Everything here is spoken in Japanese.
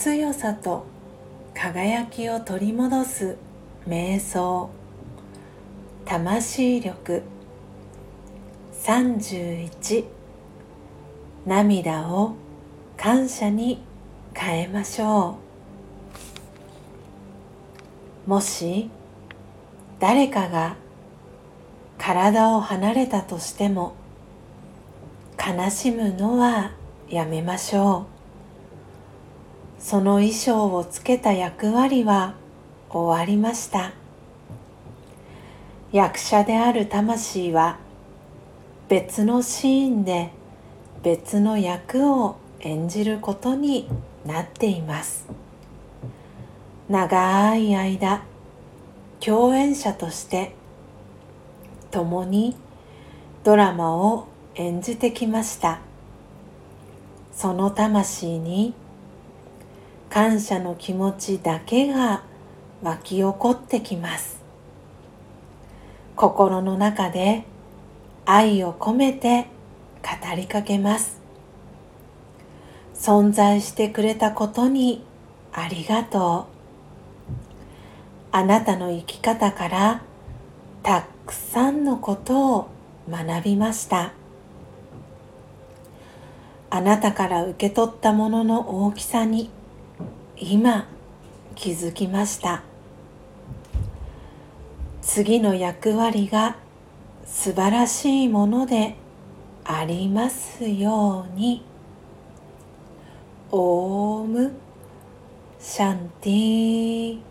強さと輝きを取り戻す瞑想。魂力。31涙を感謝に変えましょう。もし誰かが体を離れたとしても悲しむのはやめましょう。その衣装をつけた役割は終わりました。役者である魂は別のシーンで別の役を演じることになっています。長い間共演者として共にドラマを演じてきました。その魂に感謝の気持ちだけが湧き起こってきます。心の中で愛を込めて語りかけます。存在してくれたことにありがとう。あなたの生き方からたくさんのことを学びました。あなたから受け取ったものの大きさに今気づきました。次の役割が素晴らしいものでありますように。オームシャンティー。